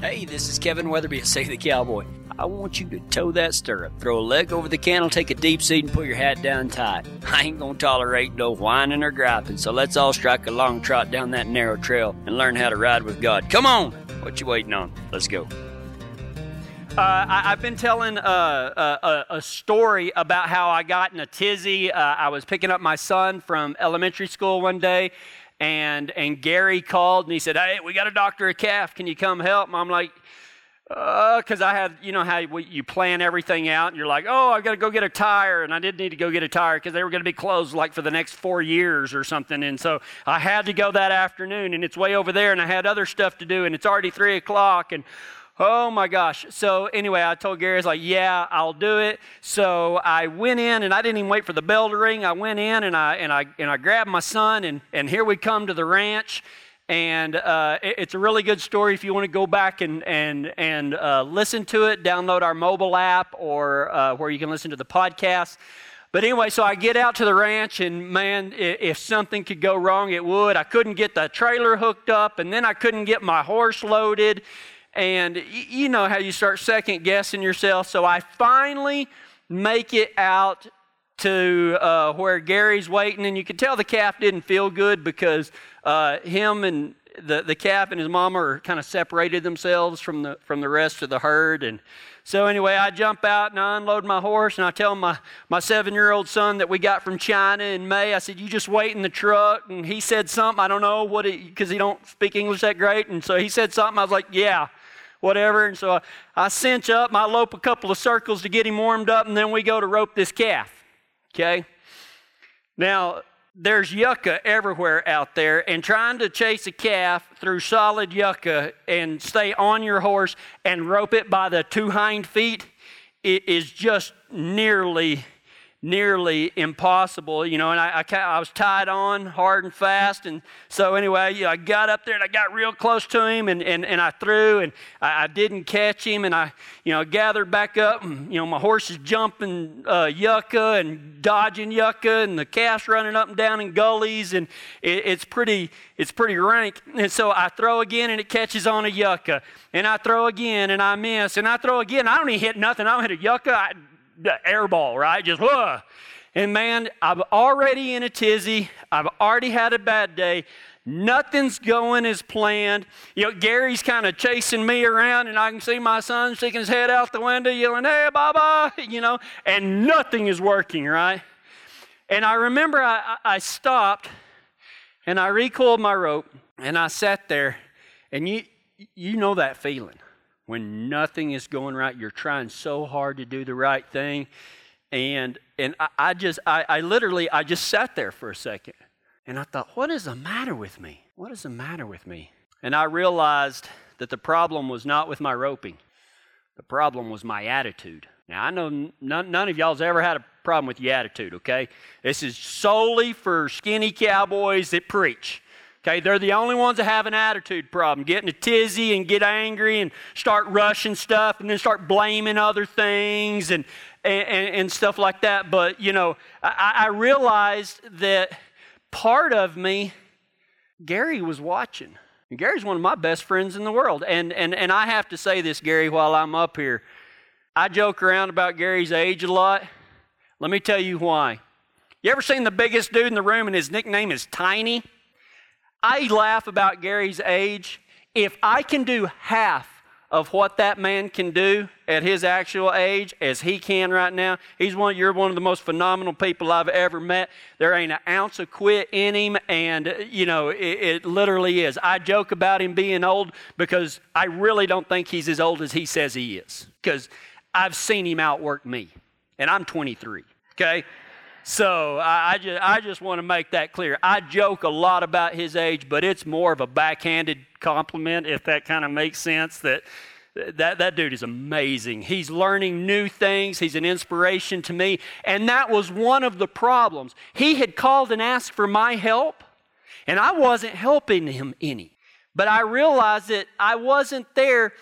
Hey, this is Kevin Weatherby, Save the Cowboy. I want you to toe that stirrup, throw a leg over the cantle, take a deep seat, and put your hat down tight. I ain't gonna tolerate no whining or griping, so let's all strike a long trot down that narrow trail and learn how to ride with God. Come on! What you waiting on? Let's go. Uh, I, have been telling uh, a, a, story about how I got in a tizzy. Uh, I was picking up my son from elementary school one day, and and Gary called and he said, "Hey, we got to doctor a calf. Can you come help?" And I'm like, because uh, I had, you know, how you plan everything out, and you're like, oh, I've got to go get a tire, and I did need to go get a tire because they were going to be closed like for the next four years or something, and so I had to go that afternoon, and it's way over there, and I had other stuff to do, and it's already three o'clock, and Oh my gosh. So, anyway, I told Gary, I was like, yeah, I'll do it. So, I went in and I didn't even wait for the bell to ring. I went in and I, and I, and I grabbed my son, and, and here we come to the ranch. And uh, it, it's a really good story if you want to go back and, and, and uh, listen to it. Download our mobile app or uh, where you can listen to the podcast. But anyway, so I get out to the ranch, and man, if something could go wrong, it would. I couldn't get the trailer hooked up, and then I couldn't get my horse loaded and you know how you start second guessing yourself. So I finally make it out to uh, where Gary's waiting, and you can tell the calf didn't feel good because uh, him and the, the calf and his mama are kind of separated themselves from the from the rest of the herd. And so anyway, I jump out and I unload my horse, and I tell my my seven year old son that we got from China in May. I said, "You just wait in the truck." And he said something I don't know what because he don't speak English that great, and so he said something. I was like, "Yeah." Whatever. And so I, I cinch up, I lope a couple of circles to get him warmed up, and then we go to rope this calf. Okay? Now, there's yucca everywhere out there, and trying to chase a calf through solid yucca and stay on your horse and rope it by the two hind feet it is just nearly nearly impossible, you know. And I, I, I, was tied on hard and fast. And so, anyway, you know, I got up there and I got real close to him and, and, and I threw and I, I didn't catch him. And I, you know, gathered back up. And, you know, my horse is jumping uh, yucca and dodging yucca and the calf's running up and down in gullies. And it, it's, pretty, it's pretty rank. And so I throw again and it catches on a yucca. And I throw again and I miss. And I throw again. I don't even hit nothing. I don't hit a yucca. I, airball, right? Just, whoa. And man, I'm already in a tizzy. I've already had a bad day. Nothing's going as planned. You know, Gary's kind of chasing me around, and I can see my son sticking his head out the window, yelling, Hey, Baba, you know, and nothing is working, right? And I remember I, I stopped and I recoiled my rope and I sat there, and you, you know that feeling when nothing is going right. You're trying so hard to do the right thing. And, and I, I just, I, I literally, I just sat there for a second. And I thought, what is the matter with me? What is the matter with me? And I realized that the problem was not with my roping. The problem was my attitude. Now, I know none, none of y'all's ever had a problem with your attitude, okay? This is solely for skinny cowboys that preach. Okay, they're the only ones that have an attitude problem, getting a tizzy and get angry and start rushing stuff and then start blaming other things and, and, and stuff like that. But, you know, I, I realized that part of me, Gary was watching. And Gary's one of my best friends in the world. And, and, and I have to say this, Gary, while I'm up here. I joke around about Gary's age a lot. Let me tell you why. You ever seen the biggest dude in the room and his nickname is Tiny? I laugh about Gary's age. If I can do half of what that man can do at his actual age as he can right now, he's one, you're one of the most phenomenal people I've ever met. There ain't an ounce of quit in him, and, you know, it, it literally is. I joke about him being old because I really don't think he's as old as he says he is because I've seen him outwork me, and I'm 23, okay? So I, I just, I just want to make that clear. I joke a lot about his age, but it's more of a backhanded compliment, if that kind of makes sense. That, that, that dude is amazing. He's learning new things. He's an inspiration to me. And that was one of the problems. He had called and asked for my help, and I wasn't helping him any. But I realized that I wasn't there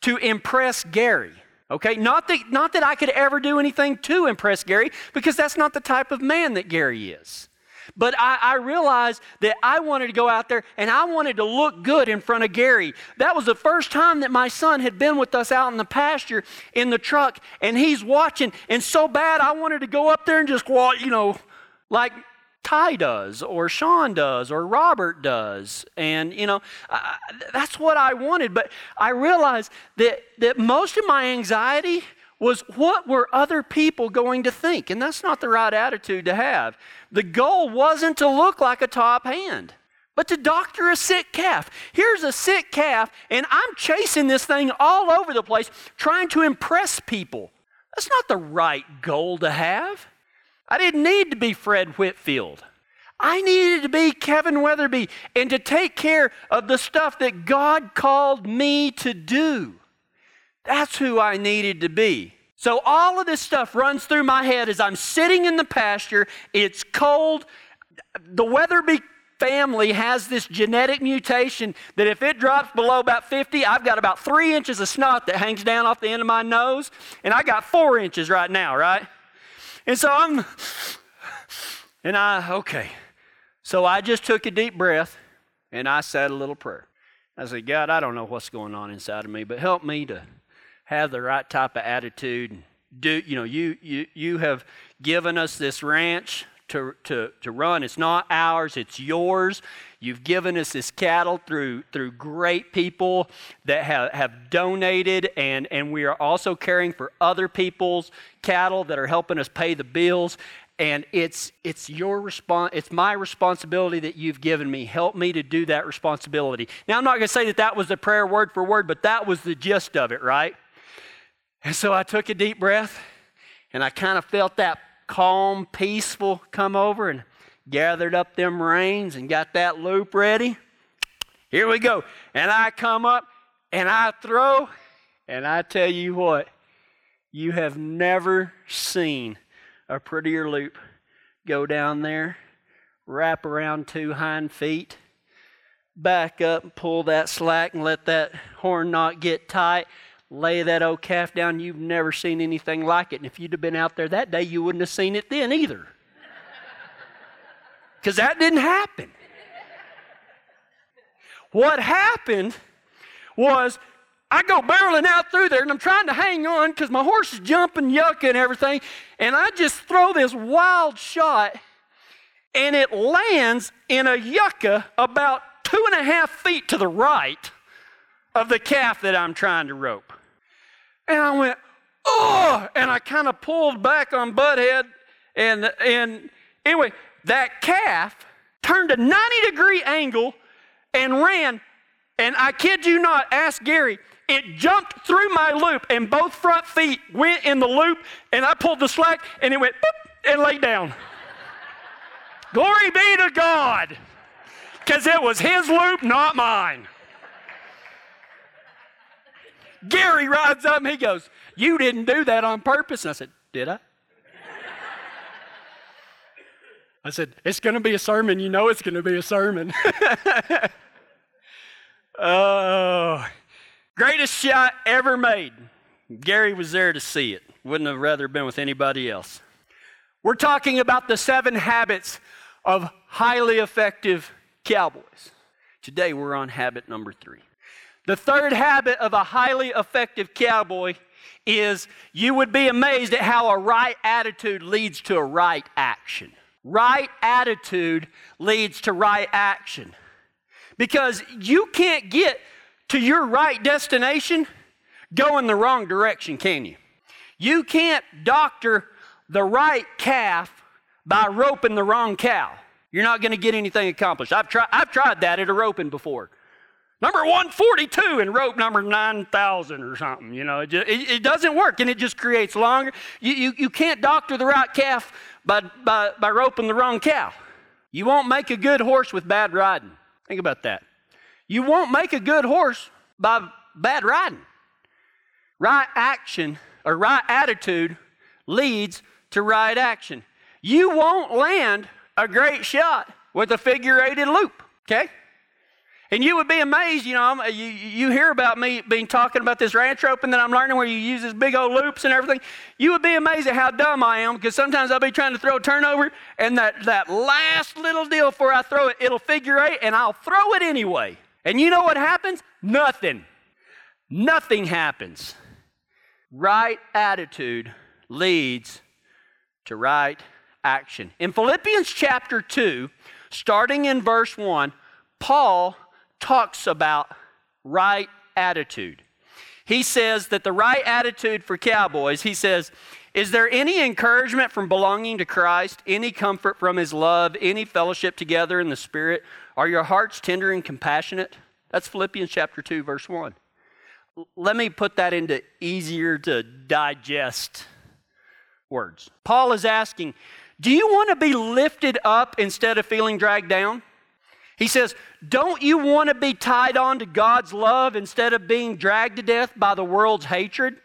to impress Gary. Okay? Not that, not that I could ever do anything to impress Gary, because that's not the type of man that Gary is. But I, I, realized that I wanted to go out there and I wanted to look good in front of Gary. That was the first time that my son had been with us out in the pasture in the truck, and he's watching. And so bad, I wanted to go up there and just walk, you know, like Ty does, or Sean does, or Robert does. And, you know, I, that's what I wanted. But I realized that, that most of my anxiety was what were other people going to think? And that's not the right attitude to have. The goal wasn't to look like a top hand, but to doctor a sick calf. Here's a sick calf, and I'm chasing this thing all over the place, trying to impress people. That's not the right goal to have. I didn't need to be Fred Whitfield. I needed to be Kevin Weatherby and to take care of the stuff that God called me to do. That's who I needed to be. So all of this stuff runs through my head as I'm sitting in the pasture. It's cold. The Weatherby family has this genetic mutation that if it drops below about 50, I've got about three inches of snot that hangs down off the end of my nose, and I got four inches right now, right? And so I'm, and I, okay. So I just took a deep breath and I said a little prayer. I said, God, I don't know what's going on inside of me, but help me to have the right type of attitude. Do you know you you you have given us this ranch to, to, to run. It's not ours, it's yours. You've given us this cattle through, through great people that have, have donated, and, and we are also caring for other people's cattle that are helping us pay the bills. And it's, it's your response, it's my responsibility that you've given me. Help me to do that responsibility. Now, I'm not going to say that that was the prayer word for word, but that was the gist of it, right? And so I took a deep breath and I kind of felt that calm, peaceful come over and gathered up them reins and got that loop ready. Here we go. And I come up and I throw, and I tell you what, you have never seen a prettier loop go down there, wrap around two hind feet, back up and pull that slack and let that horn knot get tight lay that old calf down. You've never seen anything like it. And if you'd have been out there that day, you wouldn't have seen it then either. Because that didn't happen. What happened was I go barreling out through there and I'm trying to hang on because my horse is jumping, yucca, and everything. And I just throw this wild shot and it lands in a yucca about two and a half feet to the right of the calf that I'm trying to rope. And I went, oh, and I kind of pulled back on Butthead. And, and anyway, that calf turned a 90 degree angle and ran. And I kid you not, ask Gary, it jumped through my loop and both front feet went in the loop and I pulled the slack and it went boop and laid down. Glory be to God, because it was his loop, not mine. Gary rides up and he goes, You didn't do that on purpose. And I said, Did I? I said, It's going to be a sermon. You know it's going to be a sermon. oh, greatest shot ever made. Gary was there to see it. Wouldn't have rather been with anybody else. We're talking about the seven habits of highly effective cowboys. Today we're on habit number three. The third habit of a highly effective cowboy is you would be amazed at how a right attitude leads to a right action. Right attitude leads to right action. Because you can't get to your right destination going the wrong direction, can you? You can't doctor the right calf by roping the wrong cow. You're not going to get anything accomplished. I've, tried, I've tried that at a roping before. Number 142 in rope number 9,000 or something. You know, it, just, it, it, doesn't work and it just creates longer. You, you, you can't doctor the right calf by, by, by roping the wrong cow. You won't make a good horse with bad riding. Think about that. You won't make a good horse by bad riding. Right action or right attitude leads to right action. You won't land a great shot with a figure eighted loop, okay? And you would be amazed, you know, I'm, you, you hear about me being talking about this ranch rope and then I'm learning where you use this big old loops and everything. You would be amazed at how dumb I am because sometimes I'll be trying to throw a turnover and that, that last little deal before I throw it, it'll figure eight and I'll throw it anyway. And you know what happens? Nothing. Nothing happens. Right attitude leads to right action. In Philippians chapter 2, starting in verse 1, Paul talks about right attitude. He says that the right attitude for cowboys, he says, is there any encouragement from belonging to Christ, any comfort from his love, any fellowship together in the Spirit? Are your hearts tender and compassionate? That's Philippians chapter 2, verse 1. Let me put that into easier to digest words. Paul is asking, Do you want to be lifted up instead of feeling dragged down? He says, Don't you want to be tied on to God's love instead of being dragged to death by the world's hatred?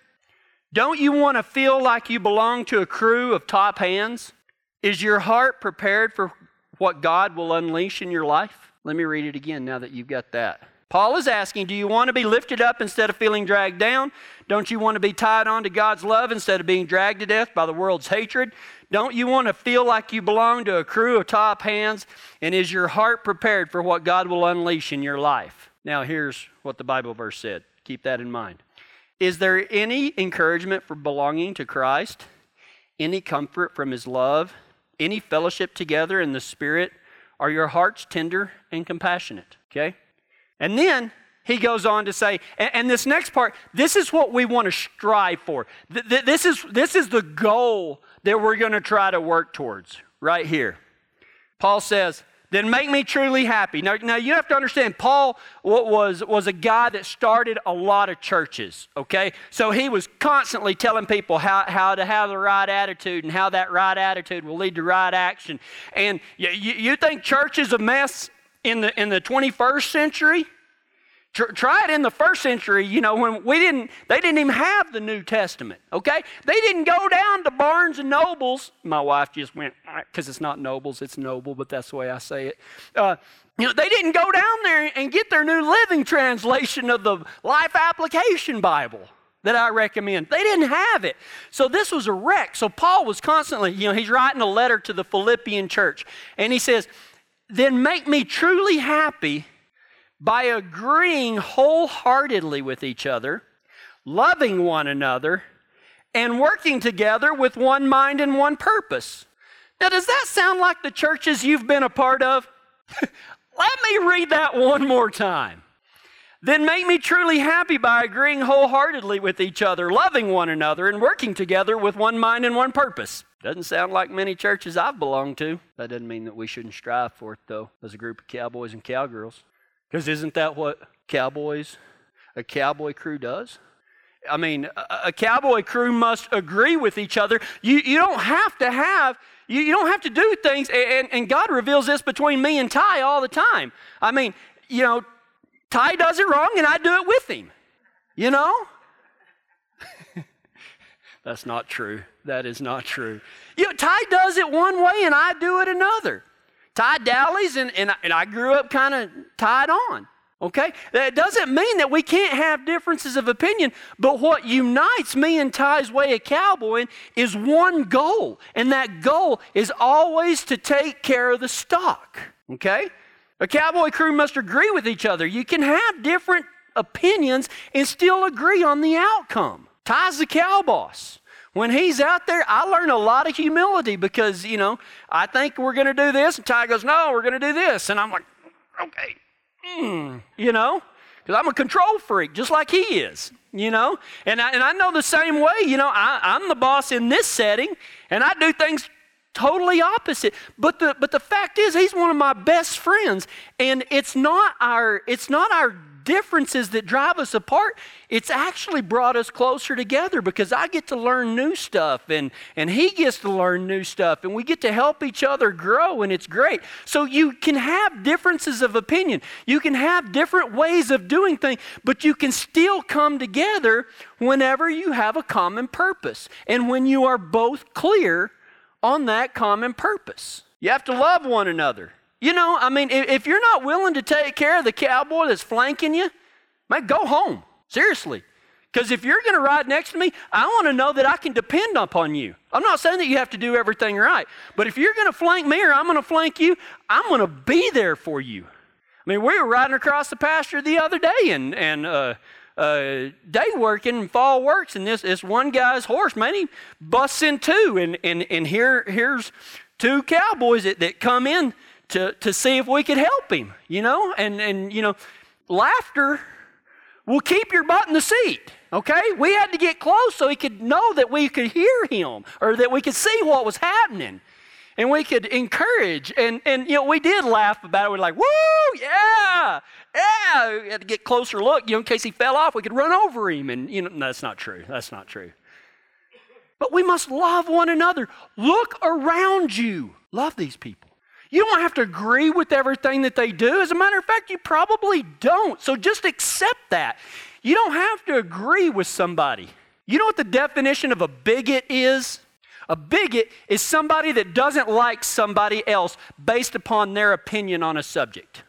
Don't you want to feel like you belong to a crew of top hands? Is your heart prepared for what God will unleash in your life? Let me read it again now that you've got that. Paul is asking, Do you want to be lifted up instead of feeling dragged down? Don't you want to be tied on to God's love instead of being dragged to death by the world's hatred? Don't you want to feel like you belong to a crew of top hands? And is your heart prepared for what God will unleash in your life? Now, here's what the Bible verse said. Keep that in mind. Is there any encouragement for belonging to Christ? Any comfort from His love? Any fellowship together in the Spirit? Are your hearts tender and compassionate? Okay? And then he goes on to say, and, and, this next part, this is what we want to strive for. Th- th- this, is, this is the goal that we're going to try to work towards right here. Paul says, then make me truly happy. Now, now you have to understand, Paul was, was a guy that started a lot of churches, okay? So he was constantly telling people how, how to have the right attitude and how that right attitude will lead to right action. And you, you think church is a mess in the, in the 21st century? Try it in the first century, you know, when we didn't, they didn't even have the New Testament, okay? They didn't go down to Barnes and Nobles. My wife just went, because it's not Nobles, it's Noble, but that's the way I say it. Uh, you know, they didn't go down there and get their New Living Translation of the Life Application Bible that I recommend. They didn't have it. So this was a wreck. So Paul was constantly, you know, he's writing a letter to the Philippian church, and he says, Then make me truly happy by agreeing wholeheartedly with each other, loving one another, and working together with one mind and one purpose. Now, does that sound like the churches you've been a part of? Let me read that one more time. Then make me truly happy by agreeing wholeheartedly with each other, loving one another, and working together with one mind and one purpose. Doesn't sound like many churches I've belonged to. That doesn't mean that we shouldn't strive for it, though, as a group of cowboys and cowgirls. Because isn't that what cowboys, a cowboy crew does? I mean, a, cowboy crew must agree with each other. You, you don't have to have, you, you don't have to do things, and, and God reveals this between me and Ty all the time. I mean, you know, Ty does it wrong and I do it with him. You know? That's not true. That is not true. You know, Ty does it one way and I do it another. Ty dallies, and, and, I, and I grew up kind of tied on. Okay? That doesn't mean that we can't have differences of opinion, but what unites me and Ty's way of cowboying is one goal, and that goal is always to take care of the stock. Okay? A cowboy crew must agree with each other. You can have different opinions and still agree on the outcome. Ty's the cow boss. When he's out there, I learn a lot of humility because, you know, I think we're going to do this. And Ty goes, no, we're going to do this. And I'm like, okay, mm, you know, because I'm a control freak just like he is, you know. And I, and I know the same way, you know, I, I'm the boss in this setting and I do things totally opposite but the but the fact is he's one of my best friends and it's not our it's not our differences that drive us apart, it's actually brought us closer together because I get to learn new stuff and, and he gets to learn new stuff and we get to help each other grow and it's great. So you can have differences of opinion. You can have different ways of doing things, but you can still come together whenever you have a common purpose and when you are both clear on that common purpose. You have to love one another. You know, I mean, if you're not willing to take care of the cowboy that's flanking you, man, go home. Seriously. Because if you're going to ride next to me, I want to know that I can depend upon you. I'm not saying that you have to do everything right, but if you're going to flank me or I'm going to flank you, I'm going to be there for you. I mean, we were riding across the pasture the other day and, and uh, uh, day working and fall works, and this, this one guy's horse, man, he busts in two. And, and, and here, here's two cowboys that, that come in to, to see if we could help him, you know? And, and, you know, laughter will keep your butt in the seat. Okay? We had to get close so he could know that we could hear him or that we could see what was happening. And we could encourage. And, and you know, we did laugh about it. We are like, woo, yeah, yeah. We had to get closer look, you know, in case he fell off, we could run over him. And, you know, no, that's not true. That's not true. But we must love one another. Look around you. Love these people. You don't have to agree with everything that they do. As a matter of fact, you probably don't. So just accept that. You don't have to agree with somebody. You know what the definition of a bigot is? A bigot is somebody that doesn't like somebody else based upon their opinion on a subject.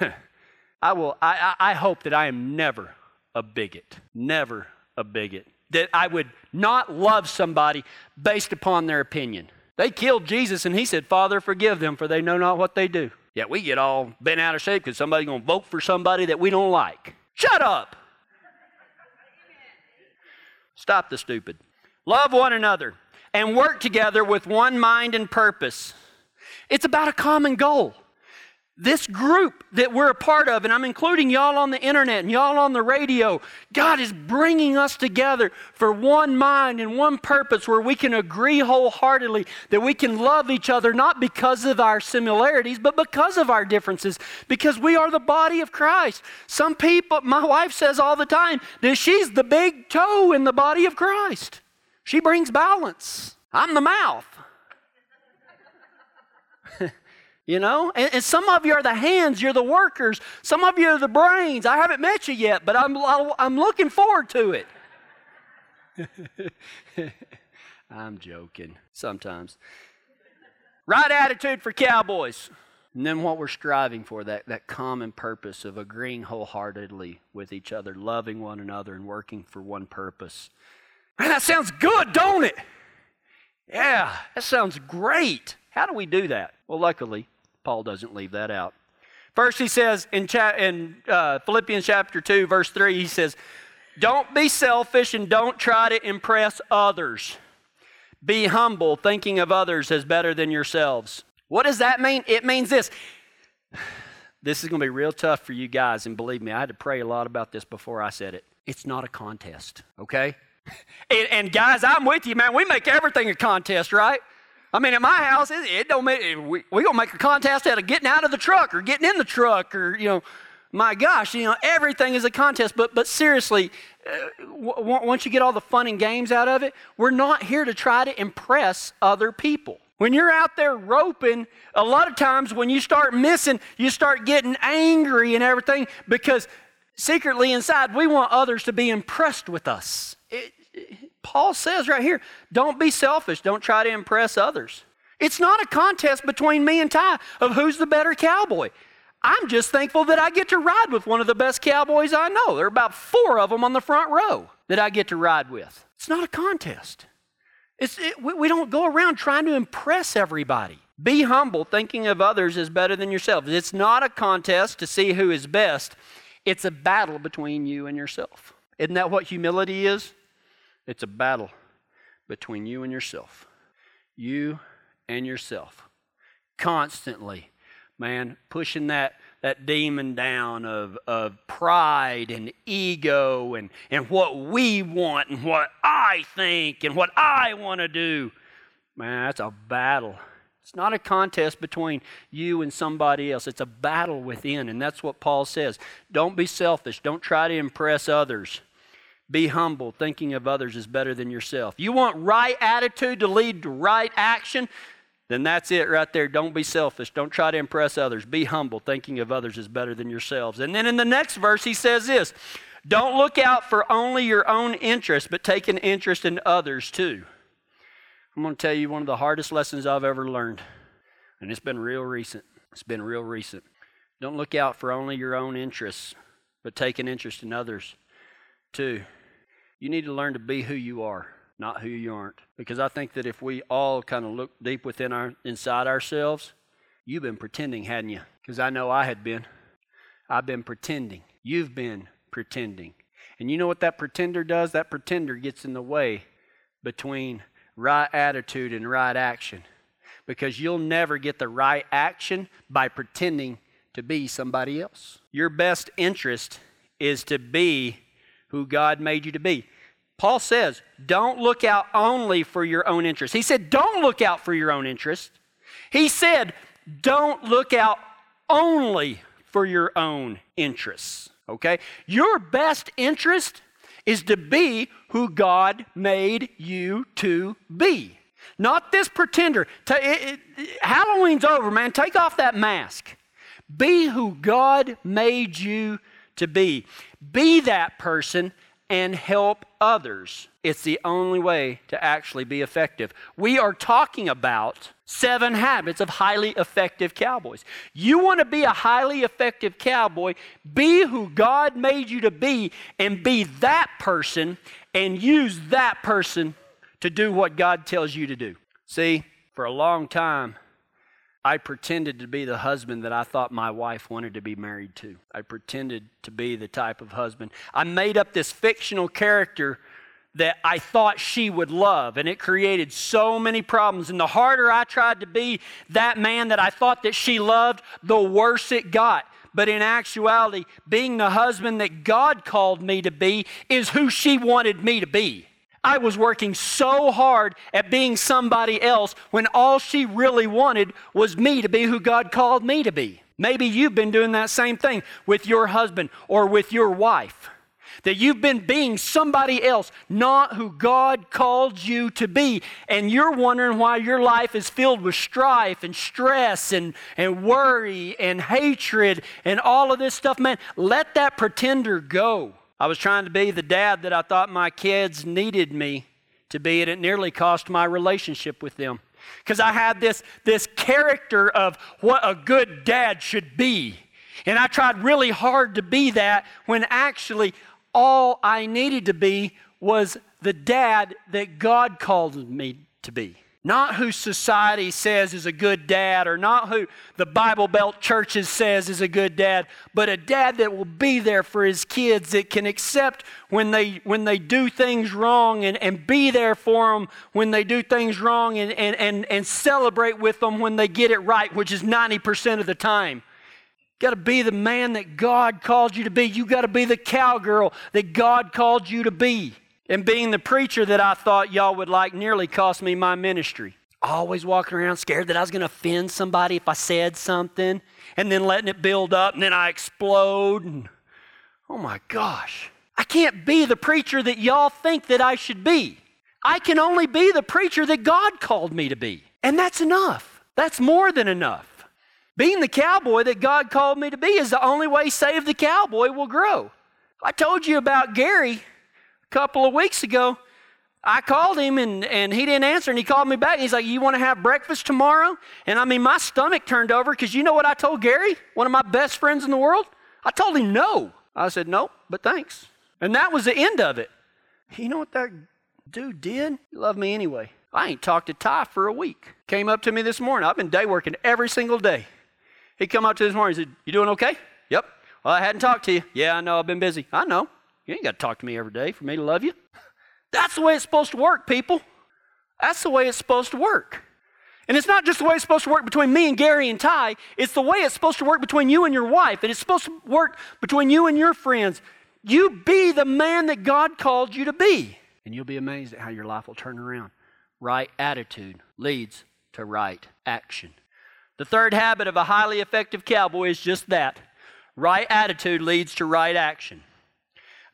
I will I, I hope that I am never a bigot. Never a bigot. That I would not love somebody based upon their opinion. They killed Jesus and he said, Father, forgive them, for they know not what they do. Yeah, we get all bent out of shape because somebody's going to vote for somebody that we don't like. Shut up. Stop the stupid. Love one another and work together with one mind and purpose. It's about a common goal. This group that we're a part of, and I'm including y'all on the internet and y'all on the radio, God is bringing us together for one mind and one purpose where we can agree wholeheartedly that we can love each other not because of our similarities, but because of our differences, because we are the body of Christ. Some people, my wife says all the time that she's the big toe in the body of Christ. She brings balance. I'm the mouth. You know? And, and, some of you are the hands, you're the workers. Some of you are the brains. I haven't met you yet, but I'm, I'm looking forward to it. I'm joking sometimes. Right attitude for cowboys. And then what we're striving for, that, that common purpose of agreeing wholeheartedly with each other, loving one another, and working for one purpose. Man, that sounds good, don't it? Yeah, that sounds great. How do we do that? Well, luckily, Paul doesn't leave that out. First, he says in, cha- in uh, Philippians chapter 2, verse 3, he says, Don't be selfish and don't try to impress others. Be humble, thinking of others as better than yourselves. What does that mean? It means this. This is going to be real tough for you guys, and believe me, I had to pray a lot about this before I said it. It's not a contest, okay? And, and guys, I'm with you, man. We make everything a contest, right? I mean, at my house, it, it don't make, we, we gonna make a contest out of getting out of the truck or getting in the truck or, you know, my gosh, you know, everything is a contest. But, but seriously, uh, w- once you get all the fun and games out of it, we're not here to try to impress other people. When you're out there roping, a lot of times when you start missing, you start getting angry and everything because secretly inside we want others to be impressed with us. It, Paul says right here don't be selfish, don't try to impress others. It's not a contest between me and Ty of who's the better cowboy. I'm just thankful that I get to ride with one of the best cowboys I know. There are about four of them on the front row that I get to ride with. It's not a contest. It's, it, we, we don't go around trying to impress everybody. Be humble, thinking of others is better than yourself. It's not a contest to see who is best, it's a battle between you and yourself. Isn't that what humility is? It's a battle between you and yourself. You and yourself. Constantly, man, pushing that, that demon down of, of pride and ego and, and what we want and what I think and what I want to do. Man, that's a battle. It's not a contest between you and somebody else. It's a battle within, and that's what Paul says. Don't be selfish. Don't try to impress others. Be humble. Thinking of others is better than yourself. You want right attitude to lead to right action? Then that's it right there. Don't be selfish. Don't try to impress others. Be humble. Thinking of others is better than yourselves. And then in the next verse, he says this Don't look out for only your own interest, but take an interest in others too. I'm going to tell you one of the hardest lessons I've ever learned, and it's been real recent. It's been real recent. Don't look out for only your own interests, but take an interest in others too. You need to learn to be who you are, not who you aren't. Because I think that if we all kind of look deep within our inside ourselves, you've been pretending, hadn't you? Because I know I had been. I've been pretending. You've been pretending. And you know what that pretender does? That pretender gets in the way between right attitude and right action. Because you'll never get the right action by pretending to be somebody else. Your best interest is to be who God made you to be. Paul says, don't look out only for your own interest. He said, don't look out for your own interest. He said, don't look out only for your own interests. Okay? Your best interest is to be who God made you to be. Not this pretender. Halloween's over, man. Take off that mask. Be who God made you to be. Be that person and help others. It's the only way to actually be effective. We are talking about seven habits of highly effective cowboys. You want to be a highly effective cowboy, be who God made you to be, and be that person and use that person to do what God tells you to do. See, for a long time, I pretended to be the husband that I thought my wife wanted to be married to. I pretended to be the type of husband. I made up this fictional character that I thought she would love, and it created so many problems. And the harder I tried to be that man that I thought that she loved, the worse it got. But in actuality, being the husband that God called me to be is who she wanted me to be. I was working so hard at being somebody else when all she really wanted was me to be who God called me to be. Maybe you've been doing that same thing with your husband or with your wife. That you've been being somebody else, not who God called you to be. And you're wondering why your life is filled with strife and stress and, and worry and hatred and all of this stuff. Man, let that pretender go. I was trying to be the dad that I thought my kids needed me to be, and it nearly cost my relationship with them. Because I had this, this character of what a good dad should be. And I tried really hard to be that when actually all I needed to be was the dad that God called me to be. Not who society says is a good dad, or not who the Bible Belt churches says is a good dad, but a dad that will be there for his kids, that can accept when they, when they do things wrong and, and be there for them when they do things wrong and, and, and, and celebrate with them when they get it right, which is 90% of the time. You got to be the man that God called you to be. You got to be the cowgirl that God called you to be. And being the preacher that I thought y'all would like nearly cost me my ministry. Always walking around scared that I was going to offend somebody if I said something, and then letting it build up, and then I explode. And oh my gosh, I can't be the preacher that y'all think that I should be. I can only be the preacher that God called me to be. And that's enough. That's more than enough. Being the cowboy that God called me to be is the only way Save the Cowboy will grow. I told you about Gary couple of weeks ago, I called him and, and he didn't answer. And he called me back and he's like, You want to have breakfast tomorrow? And I mean, my stomach turned over because you know what I told Gary, one of my best friends in the world? I told him no. I said, No, but thanks. And that was the end of it. You know what that dude did? He loved me anyway. I ain't talked to Ty for a week. Came up to me this morning. I've been day working every single day. He come up to this morning. He said, You doing okay? Yep. Well, I hadn't talked to you. Yeah, I know. I've been busy. I know. You ain't got to talk to me every day for me to love you. That's the way it's supposed to work, people. That's the way it's supposed to work. And it's not just the way it's supposed to work between me and Gary and Ty, it's the way it's supposed to work between you and your wife, and it's supposed to work between you and your friends. You be the man that God called you to be, and you'll be amazed at how your life will turn around. Right attitude leads to right action. The third habit of a highly effective cowboy is just that right attitude leads to right action.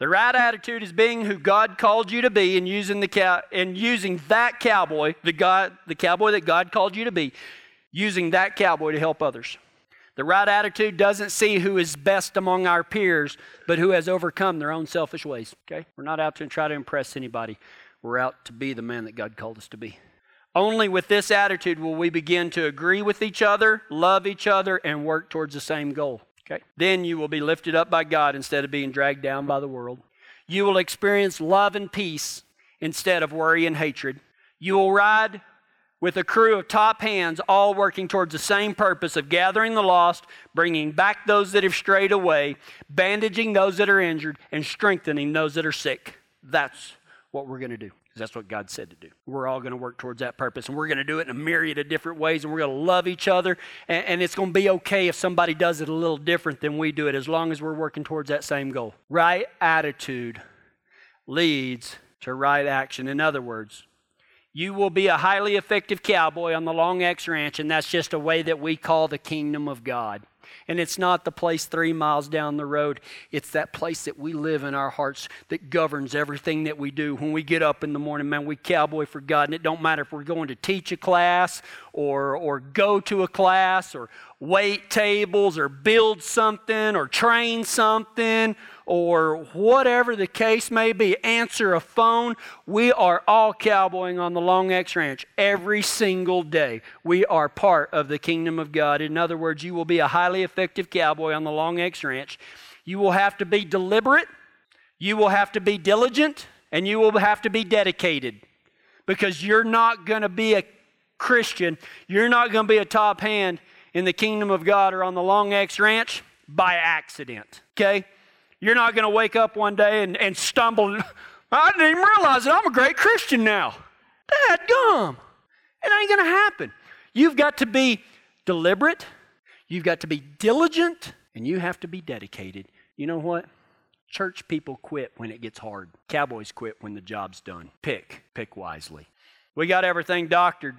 The right attitude is being who God called you to be and using, the cow- and using that cowboy, the, God, the cowboy that God called you to be, using that cowboy to help others. The right attitude doesn't see who is best among our peers, but who has overcome their own selfish ways. Okay? We're not out to try to impress anybody. We're out to be the man that God called us to be. Only with this attitude will we begin to agree with each other, love each other, and work towards the same goal. Okay? Then you will be lifted up by God instead of being dragged down by the world. You will experience love and peace instead of worry and hatred. You will ride with a crew of top hands, all working towards the same purpose of gathering the lost, bringing back those that have strayed away, bandaging those that are injured, and strengthening those that are sick. That's what we're going to do. That's what God said to do. We're all going to work towards that purpose, and we're going to do it in a myriad of different ways, and we're going to love each other. And, and, it's going to be okay if somebody does it a little different than we do it, as long as we're working towards that same goal. Right attitude leads to right action. In other words, you will be a highly effective cowboy on the Long X Ranch, and that's just a way that we call the kingdom of God. And it's not the place three miles down the road. It's that place that we live in our hearts that governs everything that we do. When we get up in the morning, man, we cowboy for God. And it don't matter if we're going to teach a class or, or go to a class or wait tables or build something or train something or whatever the case may be, answer a phone. We are all cowboying on the Long X Ranch every single day. We are part of the kingdom of God. In other words, you will be a highly effective cowboy on the Long X Ranch. You will have to be deliberate, you will have to be diligent, and you will have to be dedicated because you're not going to be a Christian, you're not going to be a top hand in the kingdom of God or on the Long X Ranch by accident. Okay? You're not going to wake up one day and, and stumble. I didn't even realize it. I'm a great Christian now. That gum. It ain't going to happen. You've got to be deliberate, you've got to be diligent, and you have to be dedicated. You know what? Church people quit when it gets hard. Cowboys quit when the job's done. Pick, pick wisely. We got everything doctored.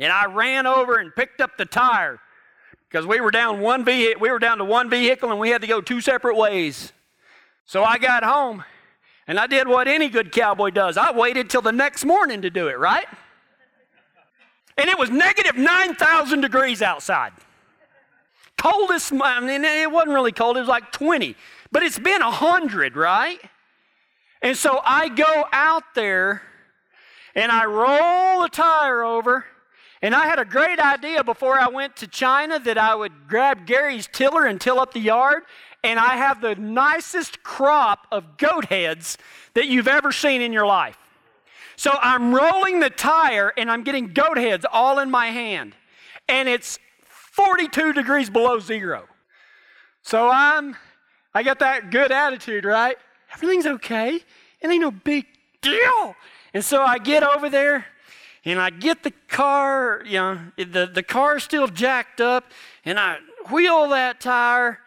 And I ran over and picked up the tire because we were down one vehicle, we were down to one vehicle and we had to go two separate ways. So I got home and I did what any good cowboy does. I waited till the next morning to do it, right? And it was negative 9,000 degrees outside. Coldest, I mean, it wasn't really cold, it was like 20, but it's been 100, right? And so I go out there and I roll the tire over. And I had a great idea before I went to China that I would grab Gary's tiller and till up the yard and I have the nicest crop of goat heads that you've ever seen in your life. So I'm rolling the tire and I'm getting goat heads all in my hand. And it's 42 degrees below zero. So I'm, I got that good attitude, right? Everything's okay. It ain't no big deal. And so I get over there and I get the car, you know, the, the car's still jacked up, and I wheel that tire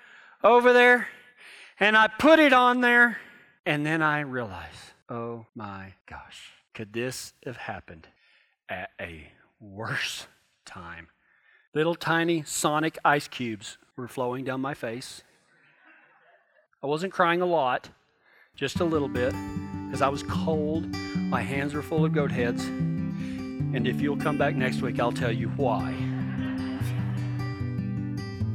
over there and I put it on there. And then I realized, oh my gosh, could this have happened at a worse time? Little tiny sonic ice cubes were flowing down my face. I wasn't crying a lot, just a little bit, because I was cold. My hands were full of goat heads. And if you'll come back next week, I'll tell you why.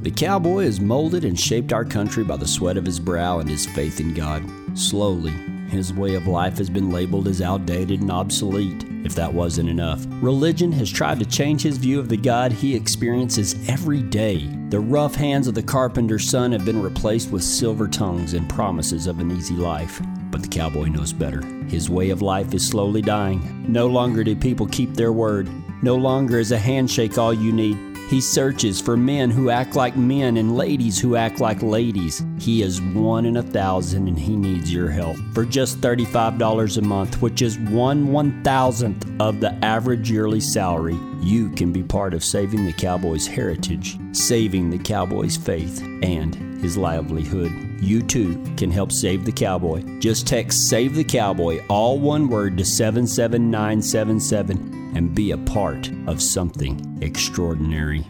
The cowboy has molded and shaped our country by the sweat of his brow and his faith in God. Slowly, his way of life has been labeled as outdated and obsolete. If that wasn't enough, religion has tried to change his view of the God he experiences every day. The rough hands of the carpenter's son have been replaced with silver tongues and promises of an easy life. But the cowboy knows better. His way of life is slowly dying. No longer do people keep their word. No longer is a handshake all you need. He searches for men who act like men and ladies who act like ladies. He is one in a thousand and he needs your help. For just $35 a month, which is one one thousandth of the average yearly salary, you can be part of saving the Cowboys' heritage, saving the Cowboys' faith, and his livelihood. You too can help save the cowboy. Just text Save the Cowboy, all one word, to 77977 and be a part of something extraordinary.